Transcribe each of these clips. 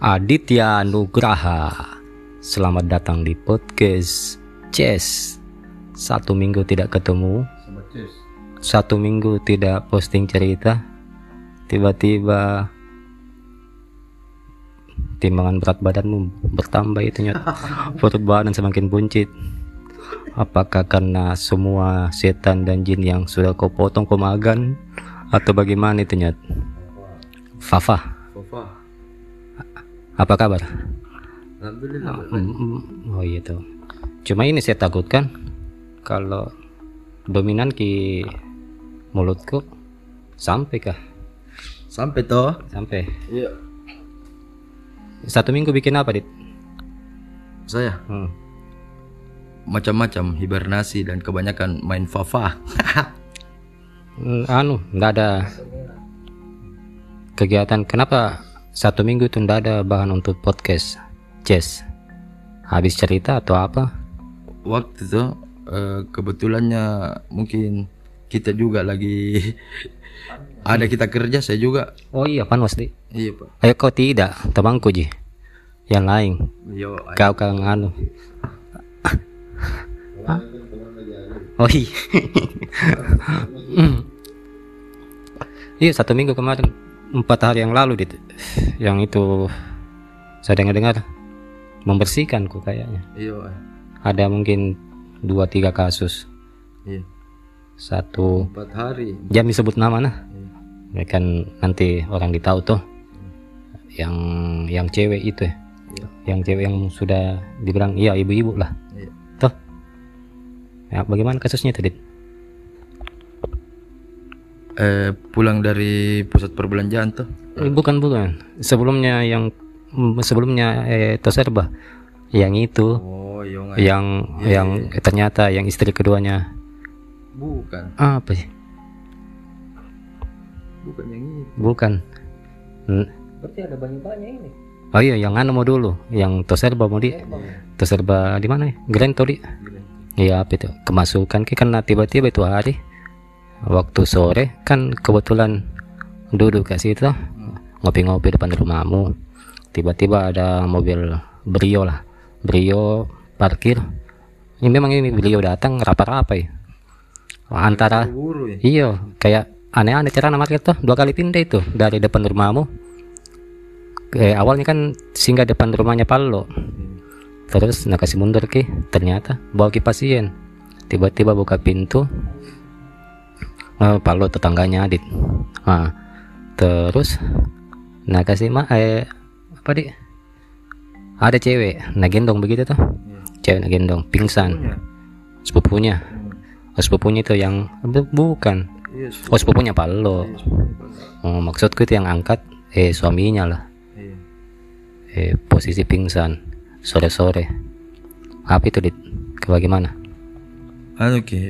Aditya Nugraha. Selamat datang di podcast Chess. Satu minggu tidak ketemu, satu minggu tidak posting cerita, tiba-tiba timbangan berat badanmu bertambah itu nyet. Perut badan semakin buncit. Apakah karena semua setan dan jin yang sudah kau potong kau magan atau bagaimana itu nyet? Fafa, Fafa. Apa kabar? Alhamdulillah. Mm, mm, Oh iya tuh. Cuma ini saya takutkan kalau dominan ki mulutku sampai kah? Sampai toh. Sampai. Iya. Satu minggu bikin apa, Dit? Saya Hmm. macam-macam hibernasi dan kebanyakan main Fafa. Hmm, Anu, nggak ada kegiatan. Kenapa satu minggu itu nggak ada bahan untuk podcast? Jazz. Habis cerita atau apa? Waktu itu eh, kebetulannya mungkin kita juga lagi ada kita kerja saya juga. Oh iya, panas, Dit. Iya, Pak. Ayo kau tidak, temanku ji. Yang lain. Yo, Kau kang anu. Oh iya. iya satu minggu kemarin empat hari yang lalu dit. Yang itu saya dengar-dengar membersihkanku kayaknya. Iya. Ada mungkin dua tiga kasus. Iya. Satu Empat hari. jam disebut nama nah. Iya. Ya kan nanti orang ditahu tuh. Yang yang cewek itu ya. Iya. Yang cewek yang sudah dibilang iya ibu-ibu lah. Iya. Tuh. Ya, bagaimana kasusnya tadi? Eh, pulang dari pusat perbelanjaan tuh. Bukan bukan. Sebelumnya yang mm, sebelumnya eh, Toserba yang itu Oh, iya nggak? yang yang ternyata yang istri keduanya Bukan. apa sih? Bukan yang ini. Bukan. Hmm. Berarti ada banyak-banyak ini. Oh iya yang anu mau dulu, yang Toserba mau di Toserba di mana ya? Grand Tori. Iya apa itu? Kemasukan ki karena tiba-tiba itu hari waktu sore kan kebetulan duduk ke situ ngopi-ngopi depan rumahmu. Tiba-tiba ada mobil Brio lah. Brio parkir. Ini memang ini Brio datang rapa-rapa ya. Antara Buru ya. Iya, kayak aneh-aneh cara nama tuh dua kali pindah itu dari depan rumahmu. Eh, awalnya kan singgah depan rumahnya Pallo. Terus nak kasih mundur ki, ternyata bawa ki pasien. Tiba-tiba buka pintu. Eh, Pallo tetangganya Adit. Ah, terus nak kasih mah eh apa di? Ada cewek, nak gendong begitu tuh. Cewek nak gendong, pingsan. Sepupunya. Oh, sepupunya itu yang bu- bukan. Iya. Oh sepupunya Pallo. Oh, maksudku itu yang angkat eh suaminya lah. Iya. Eh posisi pingsan sore-sore. Apa itu dit? Bagaimana? Anu ki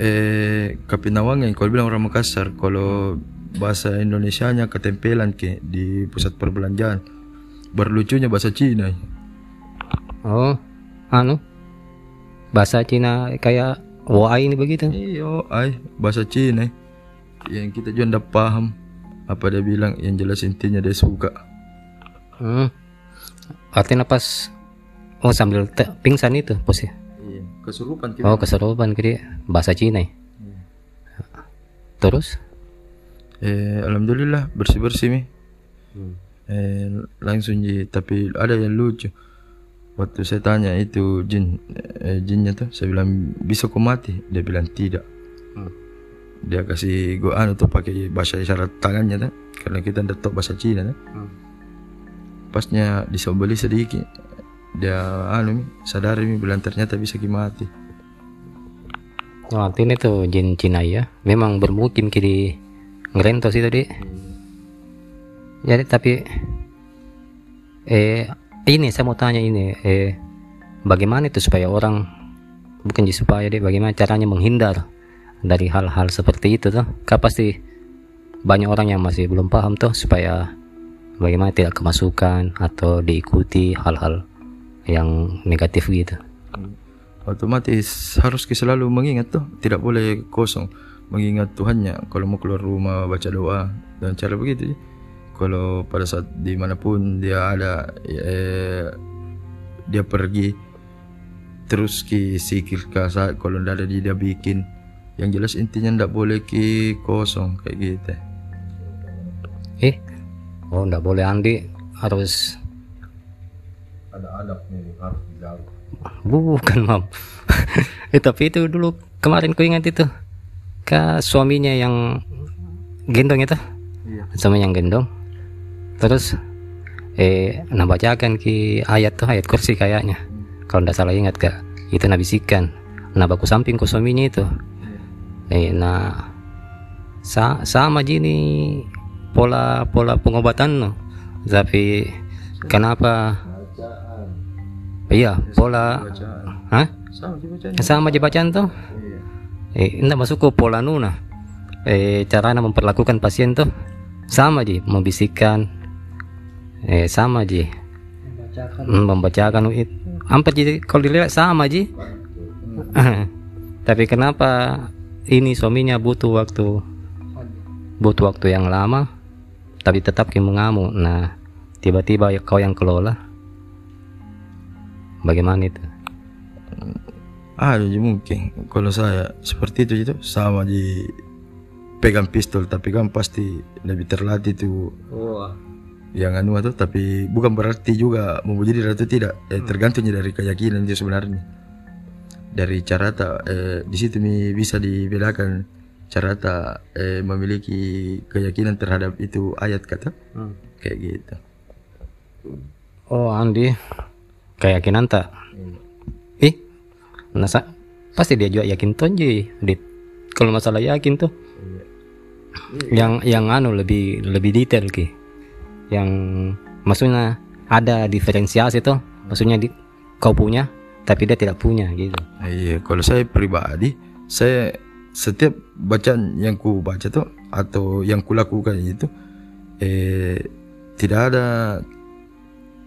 eh kapinawangan kalau bilang orang Makassar kalau bahasa Indonesianya ketempelan ki di pusat perbelanjaan. Berlucunya bahasa Cina. Oh, anu bahasa Cina kayak wah ini begitu. Iyo, ay bahasa Cina. Yang kita juga ndak paham apa dia bilang yang jelas intinya dia suka. Hmm. Artinya pas oh sambil pingsan itu posisi. Kesurupan Oh keserupan kiri bahasa Cina. ya? Terus? Eh alhamdulillah bersih-bersih mi. Eh langsung ji tapi ada yang lucu. Waktu saya tanya itu jin eh, jinnya tuh saya bilang bisa kau mati dia bilang tidak. Dia kasih gua anu tuh pakai bahasa isyarat tangannya tuh karena kita ndak tahu bahasa Cina tuh. Pasnya disobeli sedikit dia anu mi sadari mi bilang ternyata bisa mati. Oh, artinya itu jin Cina ya. Memang bermukim kiri ngerentos itu tadi. Jadi tapi eh ini saya mau tanya ini eh bagaimana itu supaya orang bukan supaya deh bagaimana caranya menghindar dari hal-hal seperti itu tuh. Kan pasti banyak orang yang masih belum paham tuh supaya bagaimana tidak kemasukan atau diikuti hal-hal yang negatif gitu. otomatis harus kita selalu mengingat tuh tidak boleh kosong mengingat Tuhannya. Kalau mau keluar rumah baca doa dan cara begitu kalau pada saat di mana pun dia ada eh, dia pergi terus ki sikil ka saat kalau ndak ada dia, bikin. Yang jelas intinya ndak boleh ki kosong kayak gitu. Eh oh nggak boleh Andi harus ada adab nih harus dijaga bukan mam. Eh, tapi itu dulu kemarin ku ingat itu. Ke suaminya yang gendong itu? Iya. Sama yang gendong. Terus eh nah bacakan ki ayat tuh ayat kursi kayaknya. Kalau ndak salah ingat kak. Itu nabi bisikan nah baku samping ku suaminya itu. Eh nah sa sama gini pola pola pengobatan no tapi kenapa iya pola hah sama sih bacaan sama tuh? Iya. Eh enggak masuk ke pola nuna. Eh cara memperlakukan pasien tuh? Sama ji. Membisikkan. Eh sama ji. Hmm, membacakan it hampir jadi kalau dilihat sama ji. Tapi kenapa ini suaminya butuh waktu? Butuh waktu yang lama. Tapi tetap kayak mengamuk nah tiba-tiba ya kau yang kelola bagaimana itu? Ada je mungkin. Kalau saya seperti itu itu sama di pegang pistol tapi kan pasti lebih terlatih tuh yang anu tuh tapi bukan berarti juga mau jadi atau tidak. Eh, tergantung dari keyakinan dia sebenarnya. Dari cara tak eh, di situ mi bisa dibedakan cara tak eh, memiliki keyakinan terhadap itu ayat kata. Kayak gitu. Oh Andi keyakinan tak? Ih nasa pasti dia juga yakin tuh. Dit. kalau masalah yakin tuh. Yang yang anu lebih lebih detail ki. Yang maksudnya ada diferensiasi tuh. Maksudnya di, kau punya tapi dia tidak punya gitu. Iya, kalau saya pribadi, saya setiap bacaan yang ku baca tuh atau yang ku lakukan itu, eh tidak ada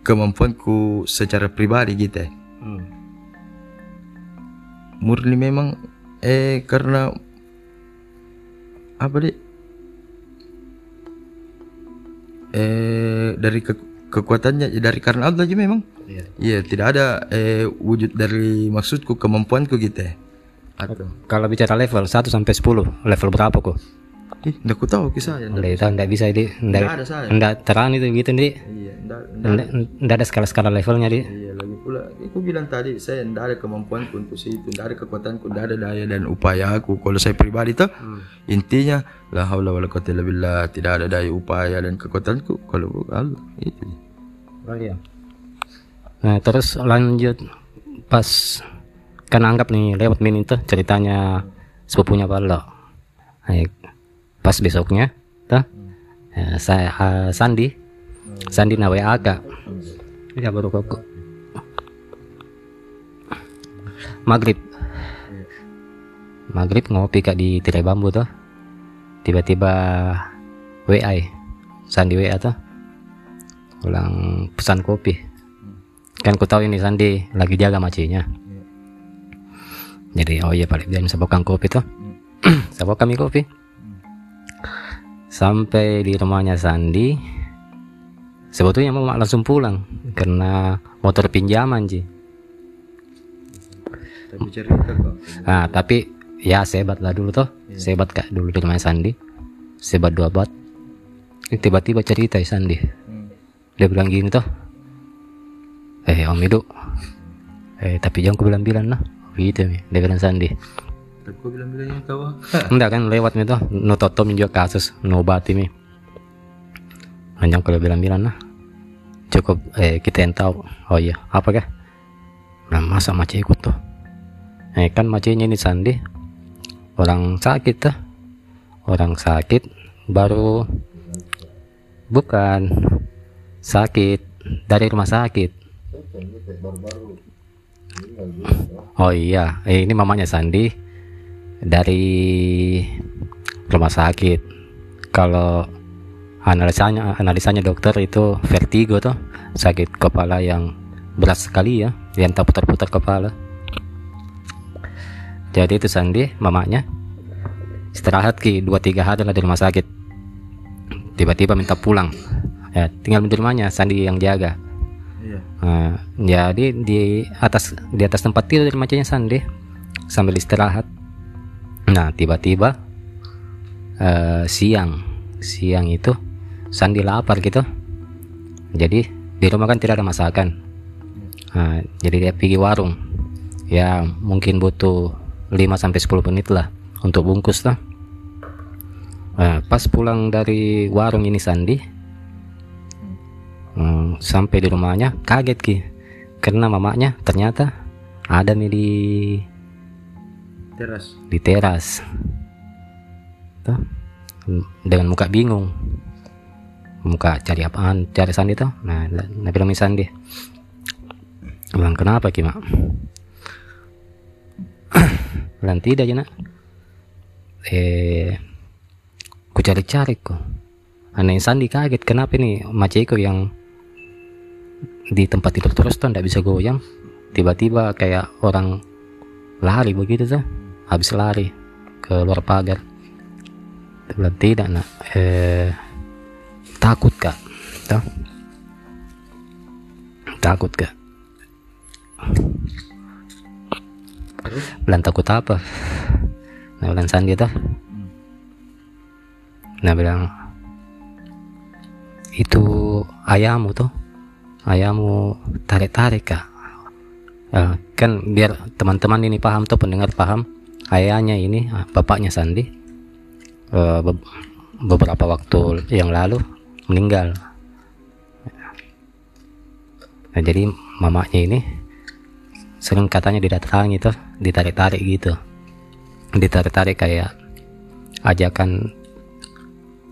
kemampuanku secara pribadi gitu. ya. Murni memang eh karena apa deh? Eh dari ke- kekuatannya dari karena Allah aja memang. Iya, tidak ada eh, wujud dari maksudku kemampuanku gitu ya. Atau kalau bicara level 1 sampai 10 level berapa kok ih, ndak ku tahu kisah ya. Nggak tahu nggak bisa di nggak ada saya. nggak terang itu gitu di Iya, ndak ndak- ada skala-skala levelnya di Iya, lagi pula aku bilang tadi saya ndak ada kemampuanku untuk situ, ndak ada kekuatanku, ndak ada daya dan upaya aku. Kalau saya pribadi tuh intinya la haula wala quwata illa billah, tidak ada daya upaya dan kekuatanku kalau bukan Allah. Itu. Nah terus lanjut pas kan anggap nih lewat min itu ceritanya sepupunya Palo. Nah, pas besoknya, tuh ya, saya eh, Sandi, Sandi na WA kak. Ya baru kok. Maghrib, maghrib ngopi kak di tirai bambu tuh. Tiba-tiba WA, Sandi WA tuh. Ulang pesan kopi. Kan ku tahu ini Sandi lagi jaga macinya jadi oh iya paling dia sabokkan kopi tuh sabok kami kopi sampai di rumahnya Sandi sebetulnya mau langsung pulang karena motor pinjaman ji. Tapi cerita kok. nah tapi ya sebat lah dulu tuh sebat kak dulu di rumahnya Sandi? Sebat dua bat. Tiba-tiba cerita ya Sandi. Dia bilang gini tuh eh om Idu. Eh tapi jangan ku bilang-bilang lah. Gitu nih dia bilang Sandi Tapi kau bilang-bilang yang tahu. enggak kan lewat nih tuh no toto juga kasus no bati nih jangan kalau bilang-bilang lah. Cukup eh kita yang tahu. Oh iya apa kah? Nah masa mace ikut tuh? Eh kan macenya ini Sandi. Orang sakit tuh. Orang sakit baru bukan. Sakit dari rumah sakit. Oh iya eh, ini mamanya Sandi dari rumah sakit. Kalau analisanya analisanya dokter itu vertigo tuh sakit kepala yang berat sekali ya yang tak putar-putar kepala. Jadi itu Sandi mamanya istirahat ki dua tiga hari lah di rumah sakit. Tiba-tiba minta pulang. Ya tinggal di rumahnya Sandi yang jaga. Iya. Nah, jadi di atas di atas tempat tidur macamnya Sandi sambil istirahat. Nah tiba-tiba eh, siang siang itu Sandi lapar gitu. Jadi di rumah kan tidak ada masakan. Nah, jadi dia pergi warung. Ya mungkin butuh 5 sampai 10 menit lah untuk bungkus lah. Nah, pas pulang dari warung ini Sandi, Hmm, sampai di rumahnya kaget ki karena mamanya ternyata ada nih di Teras. di teras. Tuh, dengan muka bingung. Muka cari apaan cari sandi tuh nah nah bilang sandi. Bilang kenapa ki mak? Bilang tidak ya nak. Eh ku cari-cari kok aneh sandi kaget kenapa nih maceko yang di tempat tidur terus tuh nggak bisa goyang? Tiba-tiba kayak orang lari begitu tuh habis lari ke luar pagar. Dia tidak nak. Eh, takut kak. Tuh. Takut kak. Bilang takut apa? Nah bilang sandi tuh. Nah bilang itu ayammu tuh. Ayammu tarik-tarik kak. Eh, kan biar teman-teman ini paham tuh pendengar paham ayahnya ini ah, bapaknya Sandi eh, be- beberapa waktu yang lalu meninggal. Nah, jadi mamanya ini sering katanya didatangi tuh ditarik-tarik gitu. Ditarik-tarik kayak ajakan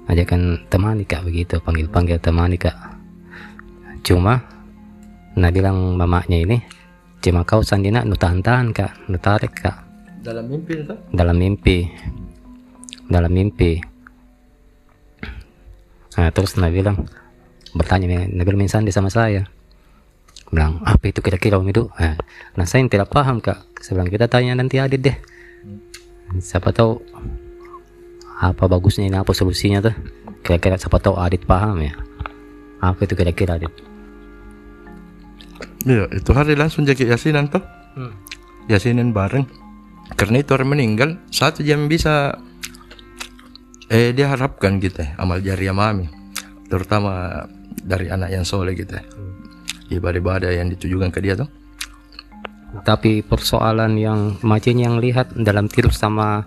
ajakan temani kak begitu panggil-panggil temani kak cuma nah bilang mamanya ini cuma kau sandina nu tahan-tahan kak nu tarik kak Dalam mimpi itu? dalam mimpi. Dalam mimpi. Nah terus nah bilang bertanya Nabil main sandi sama saya. Bilang apa itu kira-kira om itu nah, nah saya yang tidak paham kak. Saya bilang kita tanya nanti Adit deh. Siapa tahu apa bagusnya ini apa solusinya tuh? Kira-kira siapa tahu Adit paham ya. Apa itu kira-kira Adit? Iya, itu hari langsung jadi yasinan tuh. Yasinan bareng. Karena itu orang meninggal, satu jam bisa eh dia harapkan gitu amal jariah mami. Terutama dari anak yang soleh gitu. Ibadah-ibadah yang ditujukan ke dia tuh. tapi persoalan yang macin yang lihat dalam tidur sama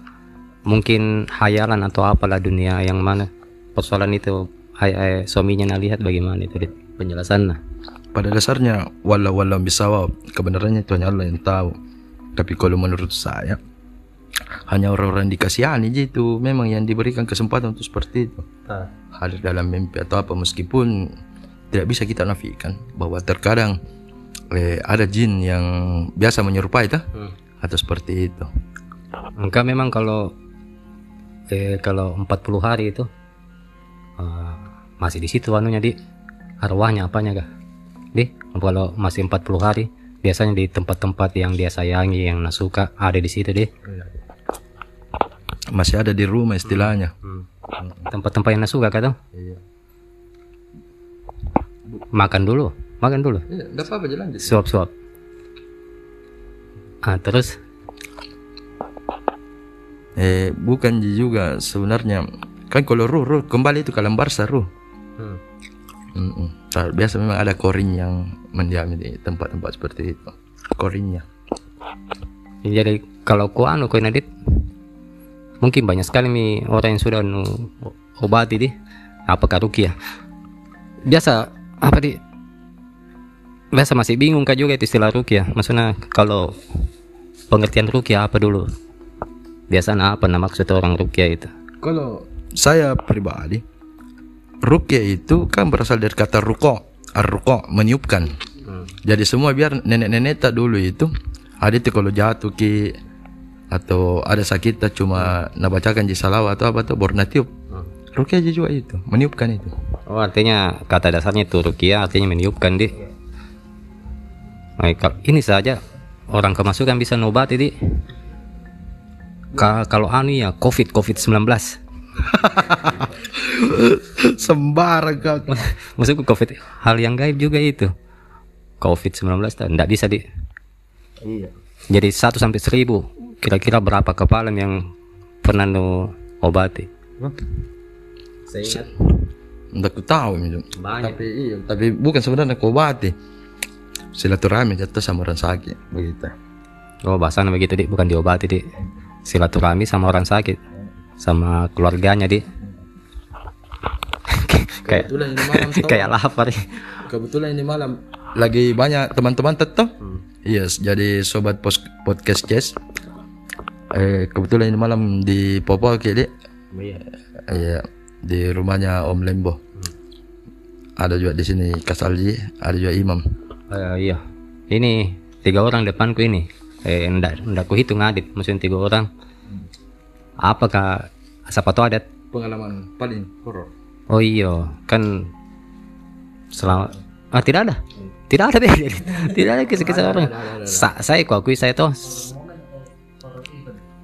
mungkin hayalan atau apalah dunia yang mana persoalan itu hay hay- suaminya nak lihat bagaimana itu Dit? penjelasannya Pada dasarnya walau walau bisawab kebenarannya itu hanya Allah yang tahu. Tapi kalau menurut saya hanya orang-orang dikasihani aja itu. Memang yang diberikan kesempatan untuk seperti itu. Hadir dalam mimpi atau apa meskipun tidak bisa kita nafikan bahwa terkadang eh, ada jin yang biasa menyerupai itu atau seperti itu. enggak memang kalau eh kalau 40 hari itu eh, masih di situ anunya di arwahnya apanya kah di kalau masih 40 hari biasanya di tempat-tempat yang dia sayangi yang suka ada di situ deh. Masih ada di rumah istilahnya. tempat-tempat yang suka kan makan dulu makan dulu. Iya, apa-apa jalan suap-suap ah terus? Eh bukan juga sebenarnya. Kan kalau ruh ruh kembali itu ke lembarsa ruh. Mm-mm. Tak- Biasa memang ada korin yang mendiami di tempat-tempat seperti itu. Korinnya. jadi kalau ku anu kau nadit mungkin banyak sekali nih orang yang sudah nu obati di apakah rukia biasa apa di biasa masih bingung kak juga itu istilah rukia maksudnya kalau pengertian rukia apa dulu biasanya apa nama maksud orang rukia itu Kalau saya pribadi, rukyah itu kan berasal dari kata ruko, ar-ruko meniupkan. Jadi semua biar nenek-nenek tak dulu itu ada itu kalau jatuh ki atau ada sakit tak cuma nabacakan di salawat atau apa tuh baru natiup. Rukyah aja juga itu, meniupkan itu. oh artinya kata dasarnya itu rukia artinya meniupkan di Nah, kal- ini saja. Orang kemasukan bisa nobat ini Ka- kalau anu ya covid covid 19 Sembarang kau. Maksudku covid hal yang gaib juga itu. Covid 19 tidak bisa di. Iya. Jadi 1 sampai 1000 kira-kira berapa kepala yang pernah nu obati? Saya ingat Tidak ku tahu banyak. Tapi iya, tapi bukan sebenarnya kau obati. Silaturahmi jatuh sama orang sakit begitu. Oh bahasanya begitu dik, bukan diobati dik. Silaturahmi sama orang sakit, sama keluarganya dik. kayak Kebetulan ini malam kayak lapar. Kebetulan ini malam lagi banyak teman-teman tetap. Yes, jadi sobat pos- podcast Jazz. Eh kebetulan ini malam di Popo kali. Iya, di rumahnya Om Lembo. Ada juga di sini Kasalji, ada juga Imam. Eh, iya, ini tiga orang depanku ini. Eh, ndak ndak ku hitung adit, maksudnya tiga orang. Apakah siapa tahu ada? Pengalaman paling horor. Oh iya, kan selama ah tidak ada, tidak ada deh, tidak ada kisah-kisah orang. Sa- saya ku akui saya toh,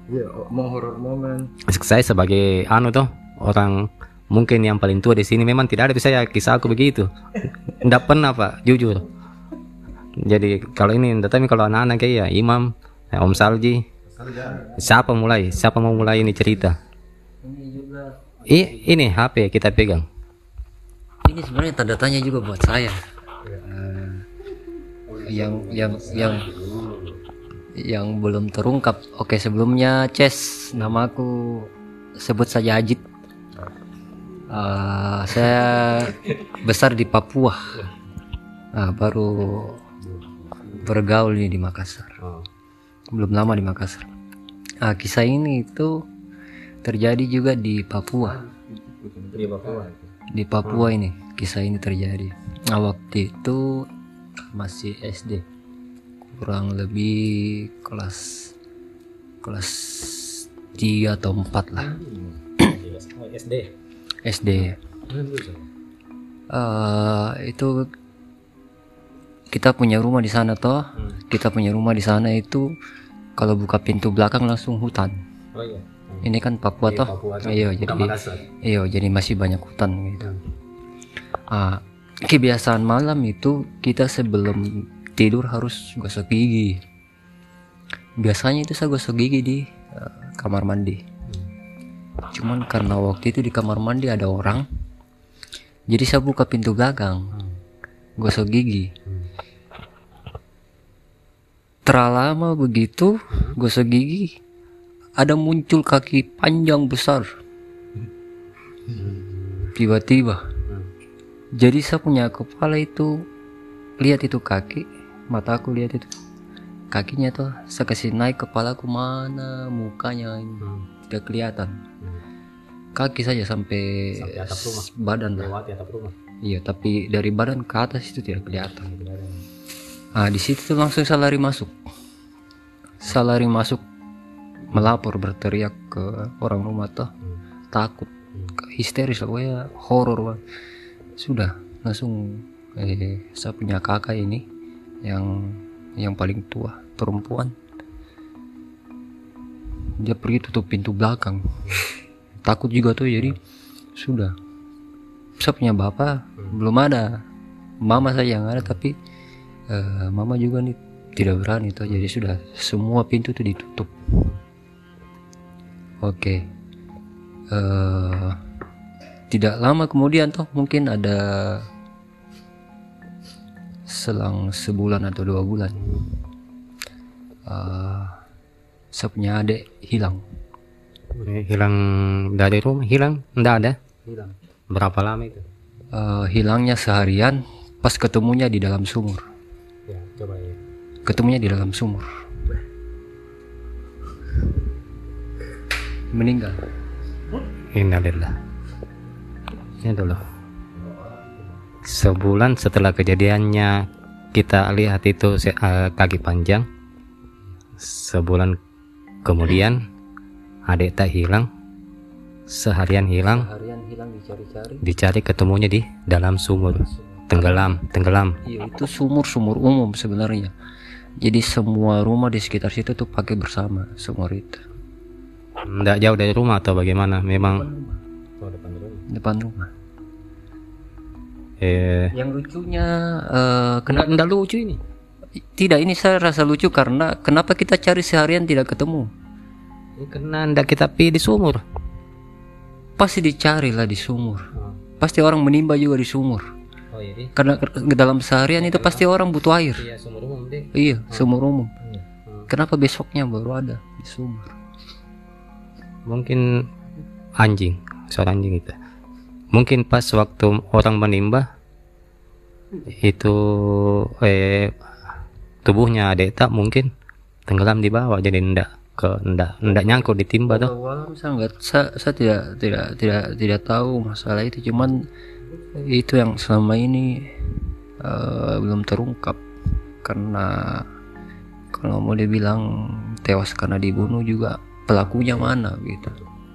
Iya, mau horor momen. saya sebagai anu toh orang mungkin yang paling tua di sini memang tidak ada saya kisah aku begitu. Ndak pernah pak, jujur. Jadi kalau ini tapi kalau anak-anak kayak ya Imam, ya, Om Salji, siapa mulai? Siapa mau mulai ini cerita? I, ini HP kita pegang. ini sebenarnya tanda tanya juga buat saya Eh, yang yang yang yang belum terungkap oke sebelumnya Ces namaku sebut saja Ajit Eh, saya besar di Papua Nah, baru bergaul nih di Makassar belum lama di Makassar. Nah, kisah ini itu terjadi juga di Papua. Di Papua. Ini kisah ini terjadi. Nah, waktu itu masih SD kurang lebih kelas kelas 3 atau 4 lah. SD. SD Eh, itu kita punya rumah di sana toh. Kita punya rumah di sana itu kalau buka pintu belakang langsung hutan. Oh iya. ini kan Papua toh. Iya jadi iya jadi masih banyak hutan gitu. Ah kebiasaan malam itu kita sebelum tidur harus gosok gigi. Biasanya itu saya gosok gigi di eh, kamar mandi. Cuman karena waktu itu di kamar mandi ada orang jadi saya buka pintu belakang gosok gigi terlama begitu gosok gigi ada muncul kaki panjang besar. Tiba-tiba jadi saya punya kepala itu lihat itu kaki mataku lihat itu. Kakinya tuh saya kasih naik kepalaku mana mukanya ini tidak kelihatan. Kaki saja sampai, badan lah. Atap rumah. iya tapi dari badan ke atas itu tidak kelihatan ah di situ tuh langsung saya lari masuk. Saya lari masuk melapor berteriak ke orang rumah tuh. Takut histeris lah pokoknya horor banget sudah langsung eh saya punya kakak ini yang yang paling tua perempuan. Dia pergi tutup pintu belakang. Takut juga tuh jadi sudah. Saya punya bapak belum ada. Mama saya yang ada tapi eh, mama juga nih tidak berani tuh jadi sudah semua pintu tuh ditutup oke Eh, tidak lama kemudian toh mungkin ada selang sebulan atau dua bulan eh, saya punya adik hilang hilang dari rumah, hilang? Enggak ada. Hilang. Berapa lama itu? Eh, hilangnya seharian pas ketemunya di dalam sumur coba ya. ketemunya di dalam sumur meninggal Innalillah. Ini dulu. Sebulan setelah kejadiannya kita lihat itu se- eh, kaki panjang. Sebulan kemudian adik tak hilang. Seharian hilang, harian hilang dicari-cari dicari ketemunya di dalam sumur. Tenggelam, tenggelam. iya itu sumur sumur umum sebenarnya. Jadi semua rumah di sekitar situ tuh pakai bersama sumur itu Enggak jauh dari rumah atau bagaimana? Memang depan rumah. Eh. Yang lucunya eh, kena kenapa ndak lucu ini? Tidak ini saya rasa lucu karena kenapa kita cari seharian tidak ketemu? Ini karena ndak kita pi di sumur? Pasti dicari lah di sumur. Pasti orang menimba juga di sumur karena ke- dalam seharian itu pasti orang butuh air. Iya sumur umum deh iya sumur umum. Kenapa besoknya baru ada di sumur? Mungkin anjing suara anjing itu. Mungkin pas waktu orang menimba itu eh tubuhnya adeta mungkin tenggelam di bawah jadi ndak ke ndak ndak nyangkut di timba tuh. Saya nggak saya, saya tidak tidak tidak tidak tahu masalah itu. Cuman itu yang selama ini eh, belum terungkap. Karena kalau mau dibilang tewas karena dibunuh juga pelakunya mana gitu.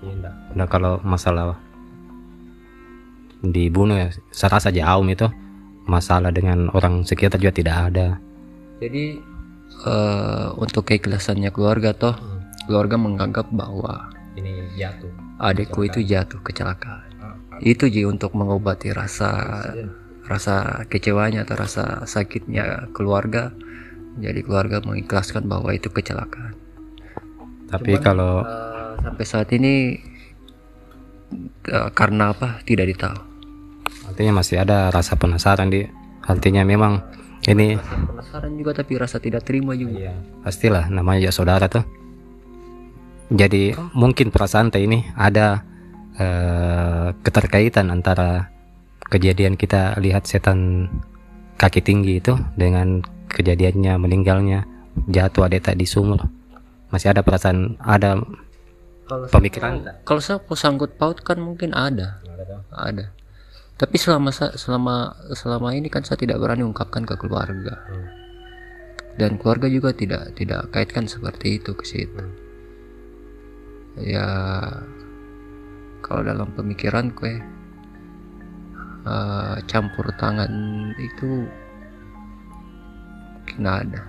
Iya. Ndak kalau masalah dibunuh ya saya rasa jauh itu. Masalah dengan orang sekitar juga tidak ada. Jadi eh, untuk keikhlasannya keluarga toh keluarga menganggap bahwa ini jatuh adikku itu jatuh kecelakaan itu ji untuk mengobati rasa rasa kecewanya atau rasa sakitnya keluarga. Jadi keluarga mengikhlaskan bahwa itu kecelakaan. Tapi kalau Eh, sampai saat ini eh, karena apa? Tidak ditahu. Artinya masih ada rasa penasaran di. Artinya memang ini penasaran juga tapi rasa tidak terima juga. Iya, pastilah. Namanya juga saudara tuh. Jadi mungkin perasaan teh ini ada eh, keterkaitan antara kejadian kita lihat setan kaki tinggi itu dengan kejadiannya meninggalnya jatuh adeta di sumur. Masih ada perasaan ada kalau pemikiran? kalau saya sangkut paut kan mungkin ada. Ada. Tapi selama selama selama ini kan saya tidak berani ungkapkan ke keluarga. Dan keluarga juga tidak tidak kaitkan seperti itu ke situ. Ya kalau dalam pemikiran kue eh, campur tangan itu mungkin ada.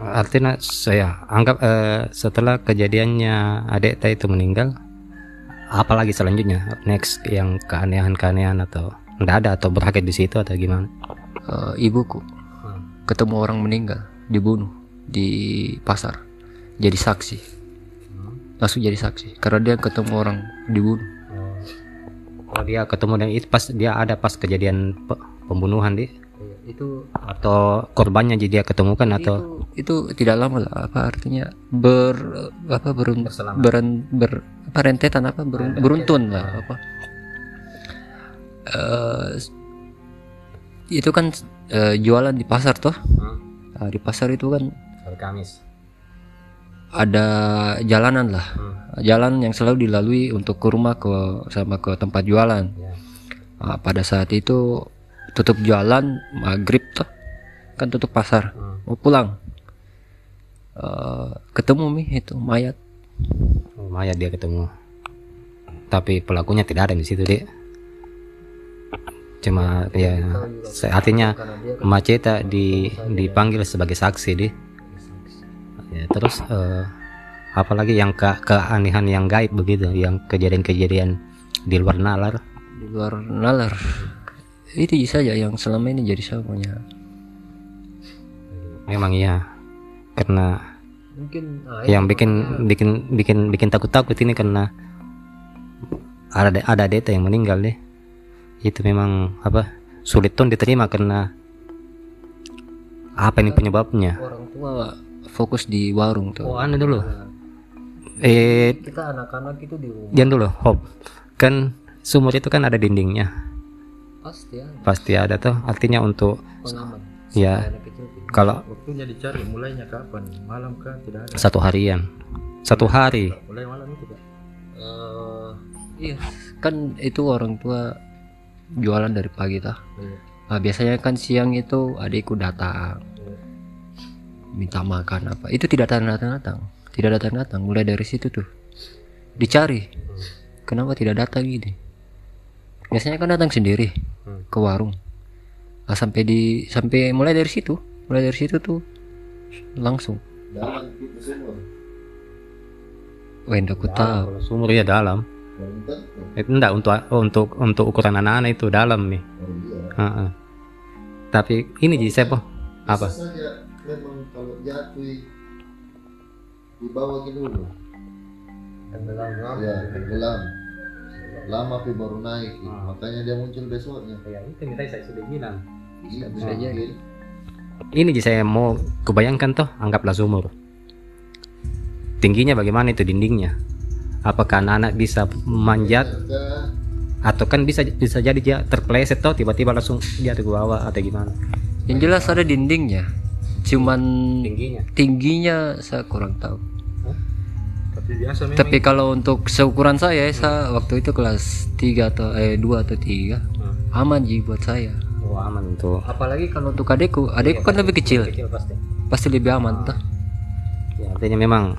Artinya saya anggap eh, setelah kejadiannya adik teh itu meninggal, apalagi selanjutnya? Next yang keanehan-keanehan atau enggak ada atau berakhir di situ atau gimana? Eh, ibuku. Ketemu orang meninggal dibunuh di pasar. Jadi saksi langsung jadi saksi karena dia ketemu orang dibunuh Oh dia ketemu dengan itu pas dia ada pas kejadian pe- pembunuhan di itu atau korbannya jadi dia ketemukan atau itu itu tidak lama lah apa artinya ber apa berun, beren, ber apa rentetan apa berun- beruntun lah apa. Eh, itu kan eh, jualan di pasar toh. Nah, di pasar itu kan hari Kamis. Ada jalanan lah. Jalan yang selalu dilalui untuk ke rumah ke sama ke tempat jualan. Nah, pada saat itu tutup jualan maghrib tuh kan tutup pasar. Mau pulang. Eh, ketemu mi itu mayat. Oh, mayat dia ketemu. Tapi pelakunya tidak ada di situ deh. Cuma ya se- artinya Maceta di dipanggil sebagai saksi deh. Ya, terus eh, apalagi yang ke keanehan yang gaib begitu, yang kejadian-kejadian di luar nalar. di luar nalar. Itu saja yang selama ini jadi samanya Memang iya. Karena mungkin yang bikin bikin bikin bikin takut-takut ini karena ada ada data yang meninggal deh. Itu memang apa sulit tuh diterima karena apa ini penyebabnya? orang tua fokus di warung tuh. Oh anu dulu? Eh kita anak-anak itu di rumah. jangan dulu hop kan sumur itu kan ada dindingnya. Pasti ya pasti ada tuh artinya untuk pengaman. Ya. Kalau Waktunya dicari mulainya kapan? Malam kah? Tidak ada. satu harian. Satu hari. Mulai malam itu kak. Eh, iya. Kan itu orang tua jualan dari pagi tah. Nah, biasanya kan siang itu adikku datang minta makan apa. Itu tidak datang datang datang tidak datang datang mulai dari situ tuh. Dicari. Kenapa tidak datang ini biasanya kan datang sendiri ke warung. Nah, sampai di sampai mulai dari situ. Mulai dari situ tuh langsung. Wah, enggak ku tahu. sumur ya dalam. Itu enggak untuk untuk untuk ukuran anak-anak itu dalam nih. Oh iya. Heeh. tapi ini jadi saya apa? Memang kalau jatuh dibawa ke dulu. Ya tenggelam. Lama tapi baru naik. Makanya dia muncul besoknya. Ya itu kita saya sudah bilang. Iya, bisa jadi. ini saya mau kebayangkan toh anggaplah sumur. Tingginya bagaimana itu dindingnya? Apakah anak-anak bisa manjat? Atau kan bisa bisa jadi dia terpleset toh tiba-tiba langsung jatuh ke bawah atau gimana? Yang jelas ada dindingnya. Cuman tingginya? tingginya saya kurang tahu. Tapi biasa memang. Tapi kalau untuk seukuran saya, saya waktu itu kelas 3 atau eh 2 atau 3 aman ji buat saya. oh aman tuh Apalagi kalau untuk adekku, adekku kan lebih kecil, kecil pasti. Pasti lebih aman tuh. ya, artinya memang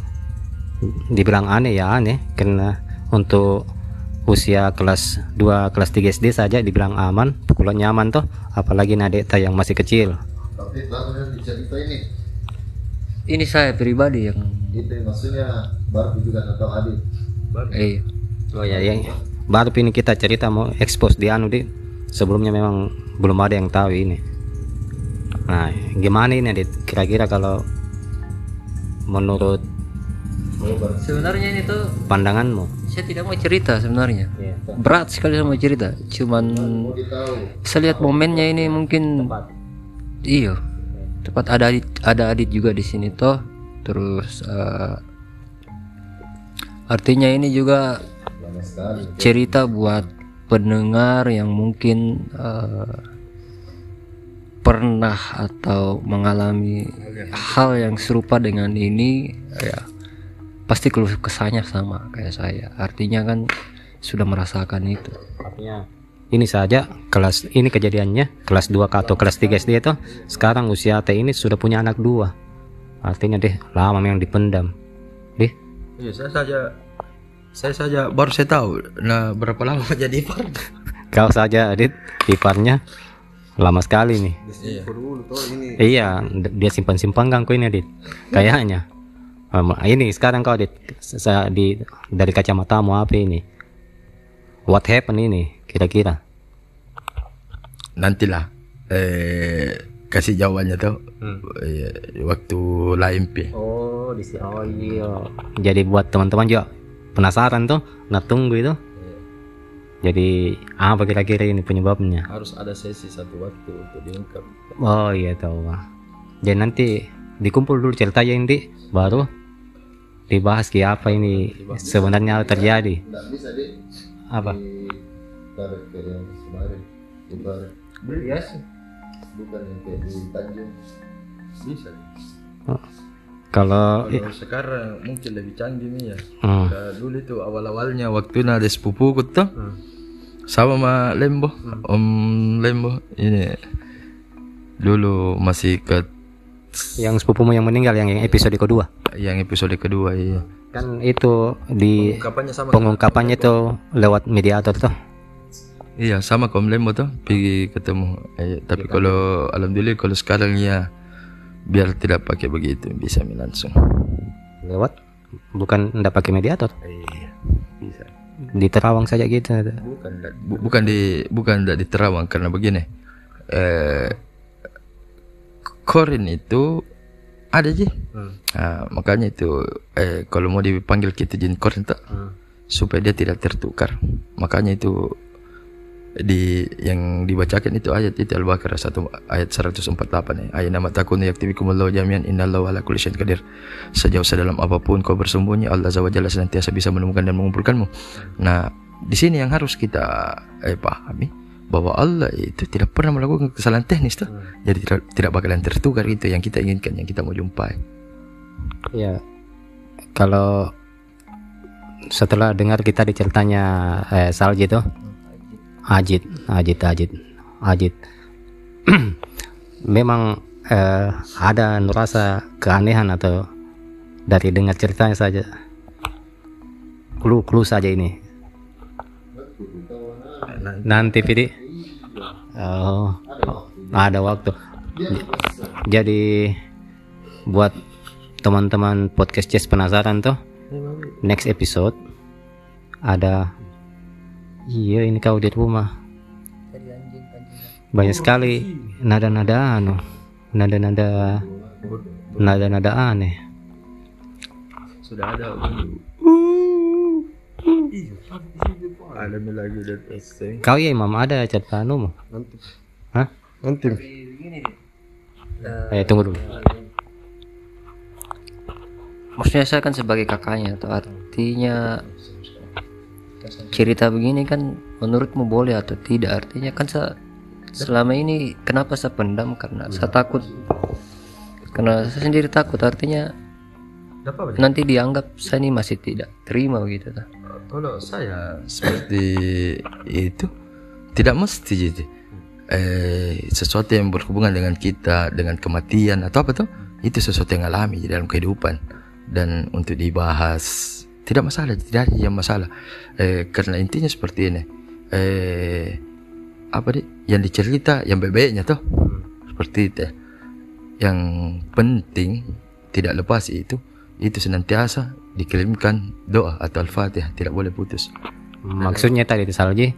dibilang aneh ya aneh. Karena untuk usia kelas 2 kelas 3 SD saja dibilang aman pukulannya aman toh. Apalagi nadeta yang masih kecil tapi tahu di cerita ini. Ini saya pribadi yang itu maksudnya baru juga atau adik eh oh ya yang baru ini kita cerita mau expose di anu di sebelumnya memang belum ada yang tahu ini. Nah gimana ini Adit kira-kira kalau menurut sebenarnya ini tuh pandanganmu? saya tidak mau cerita sebenarnya. Iya, Berat sekali saya mau cerita. Cuman mau ditahu. saya lihat momennya ini mungkin iya. Tepat ada adit ada adit juga di sini toh. Terus eh, artinya ini juga cerita buat pendengar yang mungkin eh, pernah atau mengalami hal yang serupa dengan ini ya pasti keluh kesahnya sama kayak saya. Artinya kan sudah merasakan itu. Artinya ini saja kelas ini kejadiannya kelas 2 atau kelas 3 SD itu. Sekarang usia T ini sudah punya anak dua. Artinya deh lama memang dipendam. Deh. Iya, saya saja saya saja baru saya tahu nah berapa lama jadi ipar. Kau saja Adit iparnya lama sekali nih. Iya. D- dia simpan simpan kau ini Adit. Kayaknya. Um, ini sekarang kau Adit sa- di dari kacamatamu apa ini? What happened ini kira-kira nantilah eh kasih jawabannya tuh eh, waktu lain pi Oh, di sini. Oh iya. Jadi buat teman-teman juga penasaran tuh, nah tunggu itu. Jadi apa kira-kira ini penyebabnya? harus ada sesi satu waktu untuk diungkap Oh iya tahu. Jadi nanti dikumpul dulu ceritanya ini, baru dibahas kayak apa ini sebenarnya terjadi. bisa Apa? Tarik ke yang kemarin. Ibarat biasa bukan yang kayak di Tanjung. Bisa. Kalau kalau sekarang mungkin lebih canggih nih ya. Hmm, Nah, dulu itu awal-awalnya waktu ada sepupuku tuh. Sama sama Lembo. Om Lembo. Ini. Dulu masih ke yang sepupumu yang meninggal yang, yang episode kedua. yang episode kedua iya. Kan itu di kapannya sama pengungkapannya itu lewat mediator tuh. Iya sama Om Lembo tuh pergi ketemu. Eh, tapi kalau alhamdulillah kalau sekarang ya biar tidak pakai begitu bisa langsung. Lewat? Bukan ndak pakai mediator. iya bisa. Di Terawang saja gitu. bukan bu- bukan di bukan di Terawang karena begini. Eh korin itu ada sih Nah, makanya itu eh kalau mau dipanggil kita jin korin tak? Supaya dia tidak tertukar. Makanya itu di yang dibacakan itu ayat itu Al-Baqarah 1 ayat 148 ya. Ayat nama takunu yaktibikumullahu jami'an innallaha ala kulli syai'in qadir. Sejauh sedalam apa pun kau bersembunyi Allah Azza wa Jalla senantiasa bisa menemukan dan mengumpulkanmu. Nah, di sini yang harus kita eh pahami bahwa Allah itu tidak pernah melakukan kesalahan teknis tuh. Jadi tidak tidak bakalan tertukar itu yang kita inginkan, yang kita mau jumpai. Ya, kalau setelah dengar kita diceritanya eh, Salji tuh, Ajit, Ajit, Ajit, Ajit, memang eh, ada nurasa keanehan atau dari dengar ceritanya saja, clue-clue saja ini. Nanti Vidi, oh, ada waktu. Jadi buat teman-teman podcast Chess penasaran tuh next episode ada Iya ini kau di rumah. Banyak sekali nada-nada anu. Nada-nada nada-nada aneh. Sudah ada. Kau ya imam ada cerita anu mau hah? Nanti. eh tunggu dulu. Maksudnya saya kan sebagai kakaknya atau artinya cerita begini kan menurutmu boleh atau tidak? Artinya kan saya selama ini kenapa saya pendam? Karena saya takut. Karena saya sendiri takut. Artinya nanti dianggap saya ini masih tidak terima begitu? Kalau saya seperti itu tidak mesti jadi eh, sesuatu yang berhubungan dengan kita dengan kematian atau apa tuh itu sesuatu yang alami di dalam kehidupan. Dan untuk dibahas tidak masalah tidak ada yang masalah. Eh, karena intinya seperti ini. Eh, apa deh yang dicerita yang baik-baiknya tuh seperti itu yang penting tidak lepas itu itu senantiasa dikirimkan doa atau al-fatihah tidak boleh putus. Maksudnya tadi itu Salji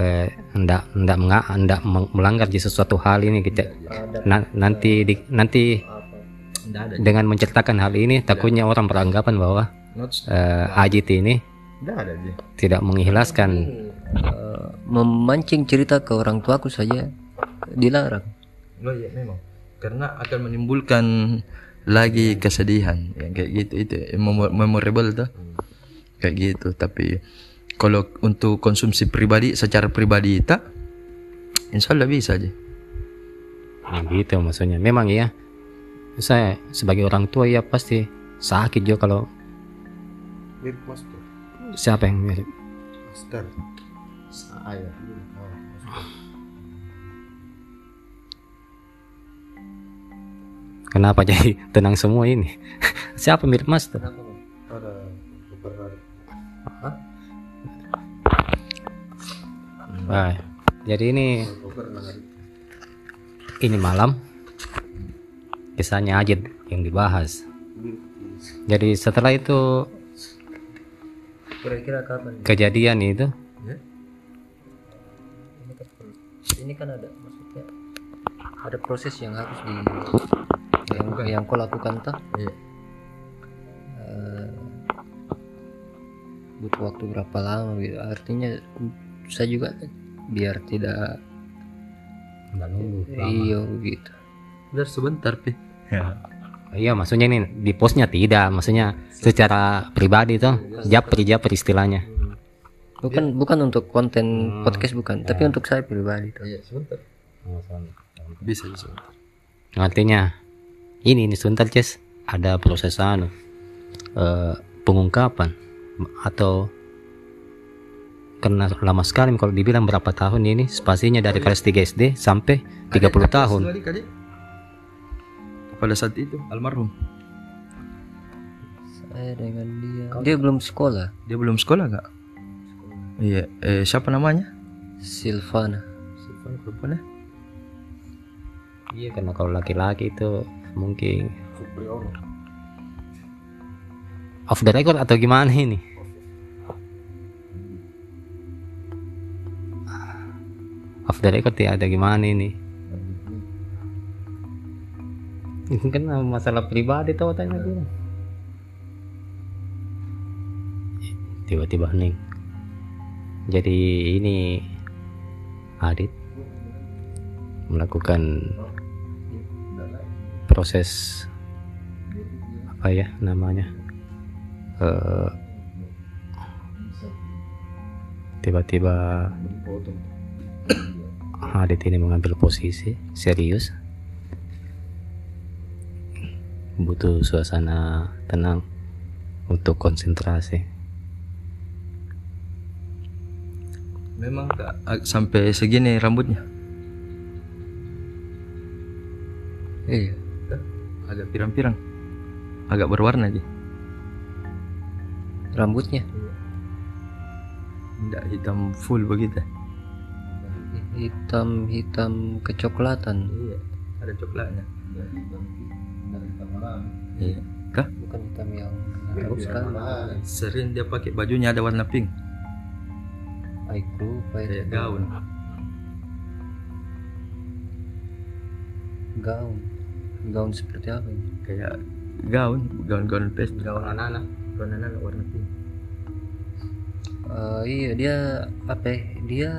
eh, ndak menga, ndak meng- melanggar di sesuatu hal ini kita Na- nanti di, nanti dengan menceritakan hal ini takutnya orang beranggapan bahwa eh, Ajit ini tidak ada aja tidak mengikhlaskan. Eh, memancing cerita ke orang tuaku saja. Dilarang. Oh iya memang. Karena akan menimbulkan lagi kesedihan. Yang kayak gitu itu memo- memorable tuh. Kayak gitu. Tapi kalau untuk konsumsi pribadi secara pribadi tak insya Allah bisa aja Nah, gitu maksudnya. Memang ya saya sebagai orang tua ya pasti sakit juga kalau Mirip master. siapa yang mirip Master. Oh, master. kenapa jadi tenang semua ini siapa mirip mas tuh Ada beberapa. Wah, jadi ini ini malam kisahnya Ajit yang dibahas jadi setelah itu kira-kira kapan kejadian itu. Ini kan ada maksudnya ada proses yang harus di yang yang kau lakukan toh Iya. Eh, butuh waktu berapa lama? Gitu artinya saya juga biar tidak iya gitu Udah sebentar pi iya maksudnya ini di posnya tidak. Maksudnya secara pribadi tuh japri japri istilahnya. Bukan bukan untuk konten podcast bukan tapi untuk saya pribadi toh. iya sebentar. Bisa bisa. Artinya ini ini sebentar Ces. Ada proses anu eh, pengungkapan atau karena lama sekali kalau dibilang berapa tahun ini spasinya dari kelas 3 SD sampai 30 tahun. Pada saat itu. Almarhum. Saya dengan dia. Dia belum sekolah? Dia belum sekolah nggak iya eh, siapa namanya? Silvana. Siapa perempuannya iya karena kalau laki-laki itu mungkin off the record atau gimana ini? Off the record ya ada gimana ini ini kan masalah pribadi tau tanya dia. Tiba-tiba hening jadi ini Adit melakukan proses apa ya namanya Eh, tiba-tiba Adit ini mengambil posisi serius butuh suasana tenang untuk konsentrasi. Memang ah, sampai segini rambutnya? Iya agak pirang-pirang. Agak berwarna aja rambutnya? Tidak hitam full begitu. Hitam hitam kecoklatan. Iya ada coklatnya iya. Kah? Bukan hitam yang halus sekali sering dia pakai bajunya ada warna pink. Itu kayak gaun. Gaun. Gaun seperti apa ini? Kayak gaun gaun-gaun pesta gaun anak-anak gaun anak warna pink. Eh, iya dia apa ya, dia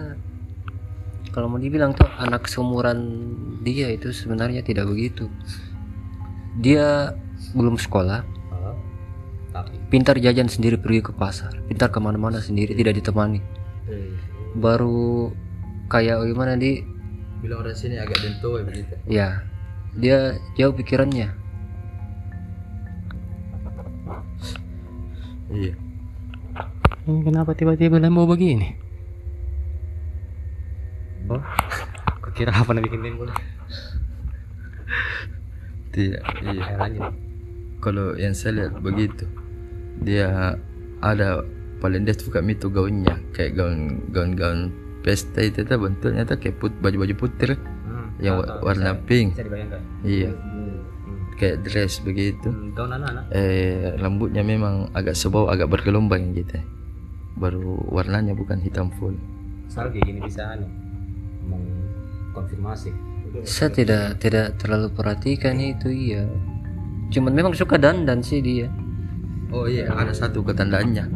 kalau mau dibilang tuh anak seumuran dia itu sebenarnya tidak begitu dia belum sekolah. Oh, tapi? Pintar jajan sendiri pergi ke pasar. Pintar ke mana-mana sendiri tidak ditemani. Baru kayak gimana di? Bilang orang sini agak dentoy begitu. Ya. Dia jauh pikirannya. Iya. Ini kenapa tiba-tiba lembo begini? Oh kira apa nih bikin lembo iya. Lanjut kalau yang saya lihat begitu dia ada paling dia suka itu gaunnya kayak gaun gaun gaun pesta itu tuh bentuknya tuh kayak put, baju baju putih hmm, yang tahu, wa- tahu. warna bisa, pink. bisa dibayangkan. Iya. Hmm. kayak dress begitu. Hmm, gaun anak-anak. Eh rambutnya memang agak sebau agak bergelombang gitu. Baru warnanya bukan hitam full. Soal kayak gini bisa anu mengkonfirmasi saya tidak tidak terlalu perhatikan itu iya. Cuman memang suka dandan sih dia. Oh iya ada satu ketandaannya.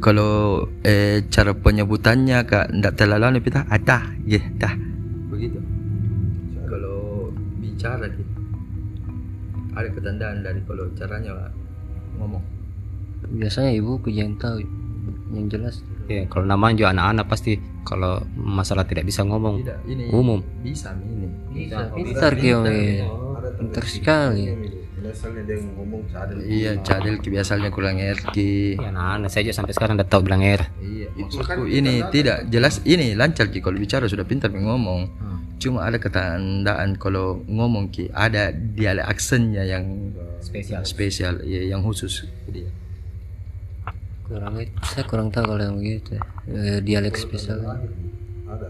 Kalau eh cara penyebutannya kak ndak terlalu anu kita ada ya dah begitu. Kalau bicara gitu ada ketandaan dari kalau caranya ngomong. Biasanya ibuku yang tahu yang jelas. Ya kalau namanya juga anak-anak pasti kalau masalah tidak bisa ngomong. Tidak ini umum. bisa ini. Bisa pintar Kiyomi pintar. Sekali. Misalnya dia ngomong cadel. iya cadel biasanya kurang ngerti. Ya anak-anak saya juga sampai sekarang udah tahu bilang R Iya, maksudku ini tidak jelas ini lancar ki kalau bicara sudah pintar ngomong. Cuma ada ketandaan kalau ngomong ki ada dialek aksennya yang spesial. spesial, ya, yang khusus. Dia. Kurang saya kurang tahu kalau yang begitu ya. Eh, dialek spesial Ada.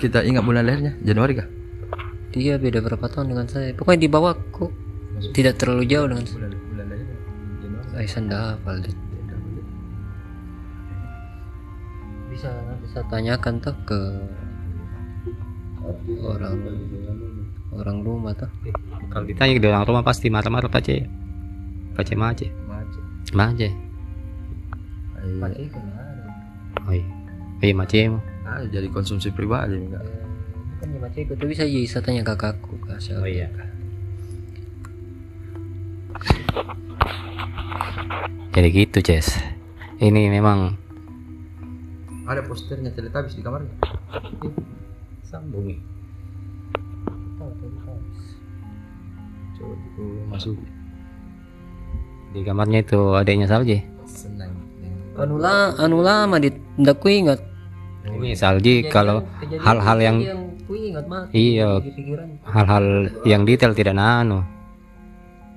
Kita ingat bulan lahirnya Januari kah? dia beda berapa tahun dengan saya pokoknya di bawahku tidak terlalu jauh dengan saya Bulan bulan lahirnya Januari. Aisan dah hafal bisa nanti saya tanyakan tuh ke orang orang rumah tuh Eh, kalau ditanya di orang rumah pasti marah-marah pace pace mace Macet. mace Iya. oh iya. Iya mace mu Ah, jadi konsumsi pribadi enggak. kan ya macam itu bisa saya tanya kakakku kak siapa oh iya. jadi gitu Ces. Ini memang Ada posternya teletabis di kamarnya. sambung nih Coba aku masuk. di kamarnya itu adanya Salji Senang. Anu lah anu lama di ndak ku ingat. Ini Salji kalau hal-hal yang yang ku ingat mah iya. di pikiran. Hal-hal yang detail tidak nano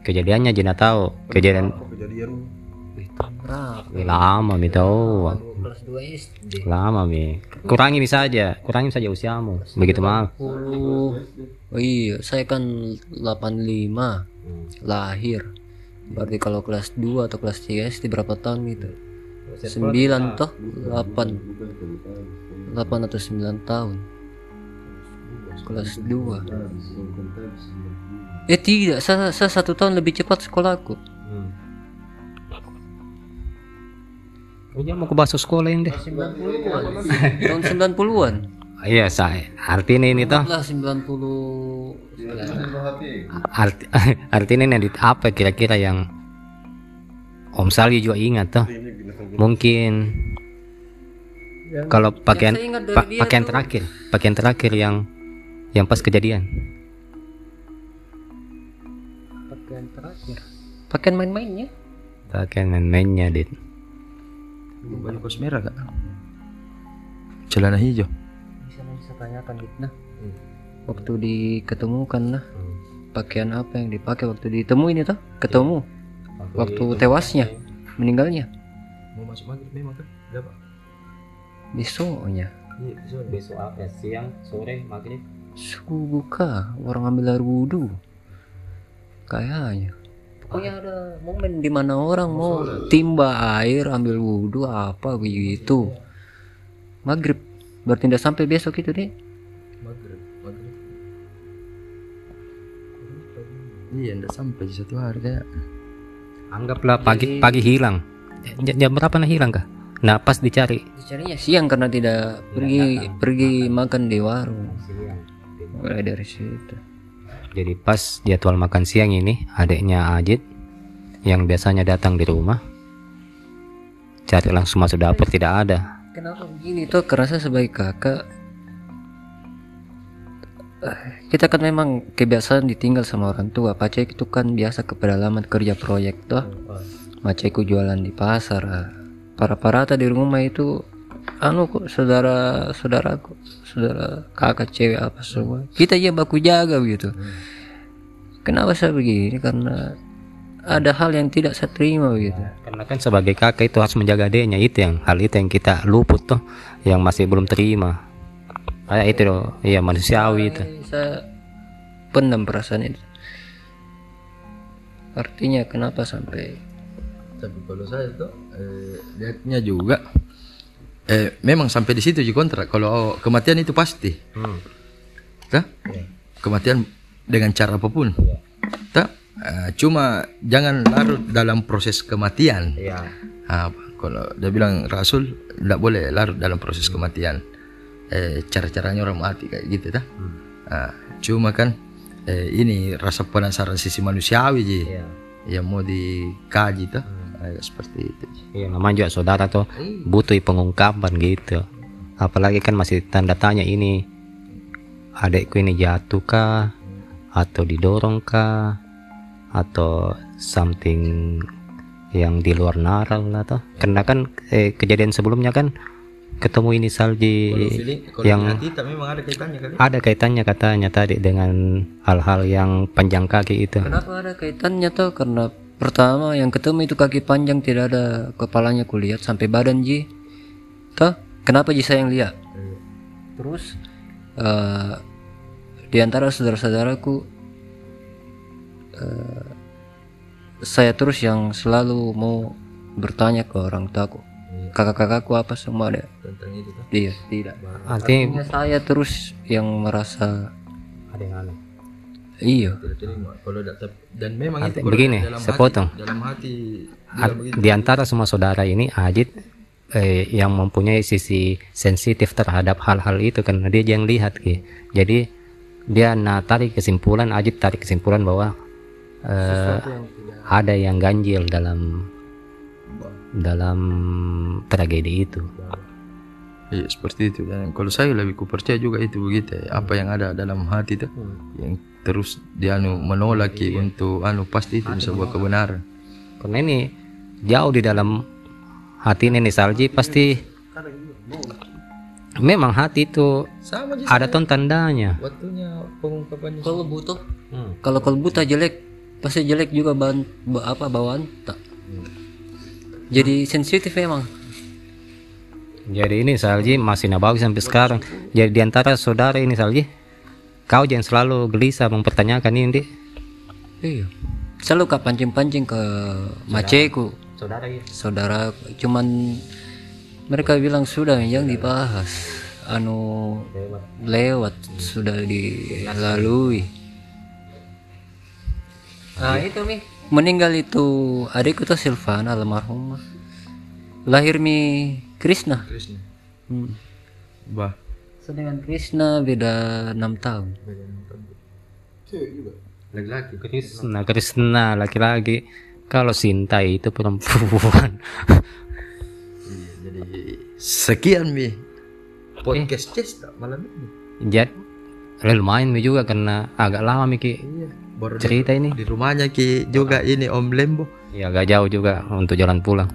kejadiannya Jina tahu kejadian lama mi tahu kelas 2 SD lama mi. Kurangi mi saja kurangi saja usiamu. Begitu mah 10 oh iya saya kan 85 lahir. Berarti kalau kelas 2 atau kelas 3 SD berapa tahun itu 9 toh 8 8 atau 9 tahun kelas 2 eh tidak saya, saya satu tahun lebih cepat sekolahku Oh, dia mau ke bakso sekolah yang deh. 90-an tahun 90-an Iya, saya. Artinya ini toh. lah 90 Arti, artinya ini apa kira-kira yang Om Sali juga ingat toh. Mungkin kalau pakaian pa- pakaian tuh- terakhir, pakaian terakhir yang yang pas kejadian. pakaian terakhir? Pakaian main-mainnya? Pakaian main-mainnya, Dit. Baju kos merah kak? Celana hijau. bisa nanti saya tanyakan gitu nah. Waktu diketemukan nah. Pakaian apa yang dipakai waktu ditemuin itu? Ketemu? Waktu tewasnya? Meninggalnya Mau masuk maghrib memang kan? Berapa? besoknya Iya, besok. Besok apa? Siang, sore, maghrib. subuh kah orang ambil air wudhu kayaknya pokoknya ada momen di mana orang mau timba air ambil wudhu apa begitu maghrib berarti tidak sampai besok itu deh maghrib maghrib iya ndak sampai satu hari kayak Anggaplah pagi pagi hilang. Jam, jam berapa nah hilang kah? Nah pas dicari. dicarinya siang karena tidak pergi pergi makan di warung mulai dari situ Jadi pas jadwal makan siang ini adiknya Ajit yang biasanya datang di rumah cari langsung masuk dapur tidak ada. Kenapa begini tuh? Karena saya sebagai kakak eh, kita kan memang kebiasaan ditinggal sama orang tua. Pacek itu kan biasa ke pedalaman kerja proyek tuh. Macekku jualan di pasar. ah. Para parata di rumah itu anu kok saudara saudaraku saudara kakak cewek apa semua kita aja baku jaga begitu kenapa saya begini karena ada hal yang tidak saya terima begitu Karena kan sebagai kakak itu harus menjaga adiknya itu yang hal itu yang kita luput tuh yang masih belum terima. Kayak itu loh, iya manusiawi itu. saya pendam perasaan itu artinya kenapa sampai tapi kalau saya tuh eh, lihatnya juga eh memang sampai di situ juga kontrak. Kalau kematian itu pasti. Tah? kematian dengan cara apa pun. Tah? Eh, cuma jangan larut dalam proses kematian. Iya. Ah, kalau dia bilang Rasul tidak boleh larut dalam proses kematian. Eh, cara-caranya orang mati kayak gitu dah. Ah, cuma kan eh, ini rasa penasaran sisi manusiawi ji yang mau dikaji tuh Eh, seperti itu. Iya, namanya juga saudara tuh butuh pengungkapan gitu. Apalagi kan masih tanda tanya ini adikku ini jatuh kah atau didorong kah atau something yang di luar naral lah tuh. Karena kan eh, kejadian sebelumnya kan ketemu ini salji yang kita memang ada kaitannya kali. ada kaitannya katanya tadi dengan hal-hal yang panjang kaki itu. kenapa ada kaitannya tuh karena pertama yang ketemu itu kaki panjang tidak ada kepalanya kulihat sampai badan ji. Toh kenapa ji saya yang lihat? Terus eh, di antara saudara-saudaraku eh, saya terus yang selalu mau bertanya ke orang tuaku. Kakak-kakakku apa semua ada? Tentang itu tuh. iya tidak. Artinya saya terus yang merasa ada yang aneh. Iya. Kalau dan memang itu kalau Begini, dalam saya hati- dalam hati di antara semua saudara ini Ajit eh, yang mempunyai sisi sensitif terhadap hal-hal itu karena dia yang lihat Ki. jadi dia nah tarik kesimpulan Ajit tarik kesimpulan bahwa eh, ada yang ganjil dalam dalam tragedi itu Iya seperti itu. Dan kalau saya lebih ku percaya juga itu begitu. Ya. apa yang ada dalam hati itu yang terus dia anu menolak ki untuk anu pasti itu sebuah kebenaran karena ini jauh di dalam hati Neni Salji pasti memang hati itu sama aja ada ton tandanya. waktunya pengungkapannya. Kalau butuh kalau kalau buta jelek pasti jelek juga bahan ba- apa bawaan tak. Jadi sensitif memang Jadi ini Salji masih nabawi sampai sekarang. Jadi di antara saudara ini Salji, kau jangan selalu gelisah mempertanyakan ini, Dik. iya selalu kak pancing-pancing ke maceku Saudara ya. saudara cuman mereka bilang sudah yang dibahas anu lewat sudah dilalui nah itu mi meninggal itu adikku tuh Silvan almarhum lahir mi Krishna. Krishna. Hmm. bah. Sedangkan Krishna beda enam tahun. Laki-laki. Krishna, Krishna laki-laki. Kalau Sinta itu perempuan. Iya, jadi sekian mi. Podcast cesta malam ini. Jadi eh, lumayan Mi juga karena agak lama Miki iya baru di, cerita ini. di rumahnya ki juga ini Om Lembo. Ya agak jauh juga untuk jalan pulang.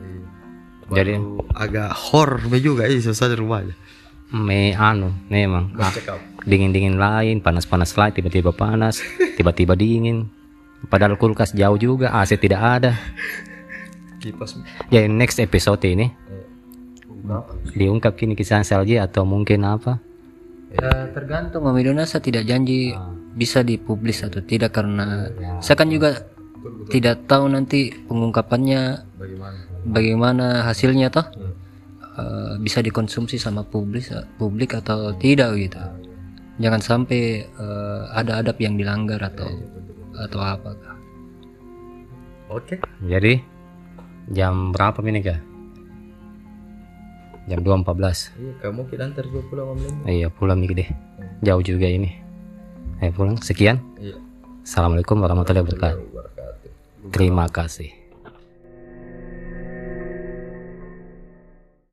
Jadi agak horror juga ini selesai rumahnya me anu memang ah, check out. dingin-dingin lain, panas-panas lain, tiba-tiba panas, tiba-tiba dingin. Padahal kulkas jauh juga, AC tidak ada. kipas. Jadi next episode ini. Diungkap kini kisah Salji atau mungkin apa? Ya, tergantung Om Idonasa tidak janji bisa dipublis atau tidak karena saya kan juga tidak tahu nanti pengungkapannya. Bagaimana bagaimana hasilnya toh? Eh, bisa dikonsumsi sama publik publik atau tidak gitu? Jangan sampai eh, ada adab yang dilanggar atau atau apa Oke. Jadi jam berapa ini kak? Jam 2.14 Iya, kamu kita antar juga pulang om. Iya pulang nih deh Jauh juga ini. Ayo pulang Sekian. Iya. Assalamualaikum warahmatullahi wabarakatuh. Wabarakatuh. Terima kasih